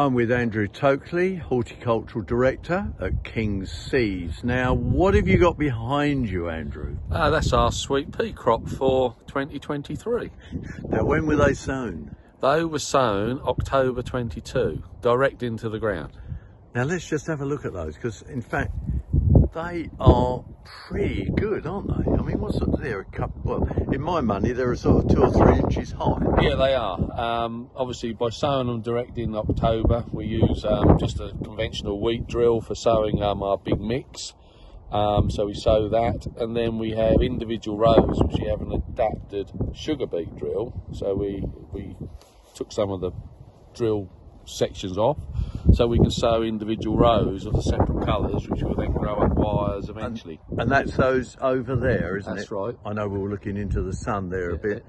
I'm with Andrew Tokley, Horticultural Director at King's Seeds. Now, what have you got behind you, Andrew? Uh, that's our sweet pea crop for 2023. Now, when were they sown? They were sown October 22, direct into the ground. Now, let's just have a look at those because, in fact, they are pretty good, aren't they? I mean, what's up there? A couple, well, in my money, they're sort of two or three inches high. Yeah, they are. Um, obviously, by sowing them direct in October, we use um, just a conventional wheat drill for sowing um, our big mix. Um, so we sow that, and then we have individual rows, which we have an adapted sugar beet drill. So we we took some of the drill sections off, so we can sow individual rows of the separate colours, which will then grow up wires eventually. And that's those over there, isn't That's it? That's right. I know we were looking into the sun there a bit.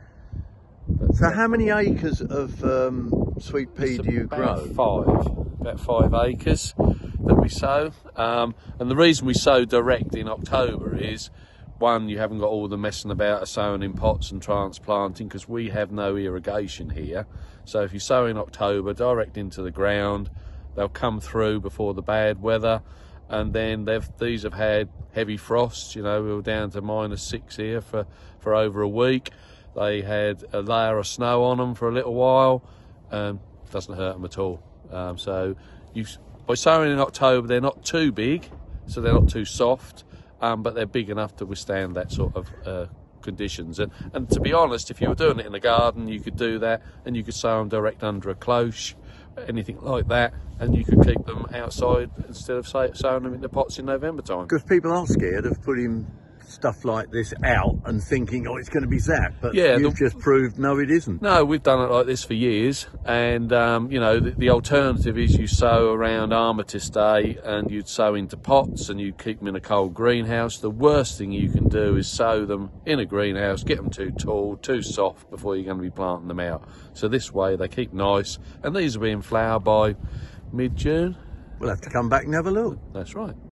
So, how many acres of um, sweet pea It's do you about grow? Five, about five acres that we sow. Um, and the reason we sow direct in October is one, you haven't got all the messing about of sowing in pots and transplanting because we have no irrigation here. So if you sow in October, direct into the ground, they'll come through before the bad weather. And then they've these have had heavy frosts. You know, we were down to minus six here for, for over a week. They had a layer of snow on them for a little while. Um, doesn't hurt them at all. Um, so you by sowing in October, they're not too big, so they're not too soft, um, but they're big enough to withstand that sort of uh, conditions. And and to be honest, if you were doing it in the garden, you could do that, and you could sow them direct under a cloche, anything like that, and you could keep them outside instead of say, sowing them in the pots in November time. Because people are scared of putting stuff like this out and thinking, oh, it's going to be zapped. But Yeah, you've the- just proved no, it isn't. No, we've done it like this for years, and um, you know the, the alternative is you sow around Armistice Day and you'd sow into pots and you'd keep them in a cold greenhouse. The worst thing you can do is sow them in a greenhouse, get them too tall, too soft before you're going to be planting them out. So this way they keep nice, and these will be in flower by mid-June. We'll have to come back and have a look. That's right.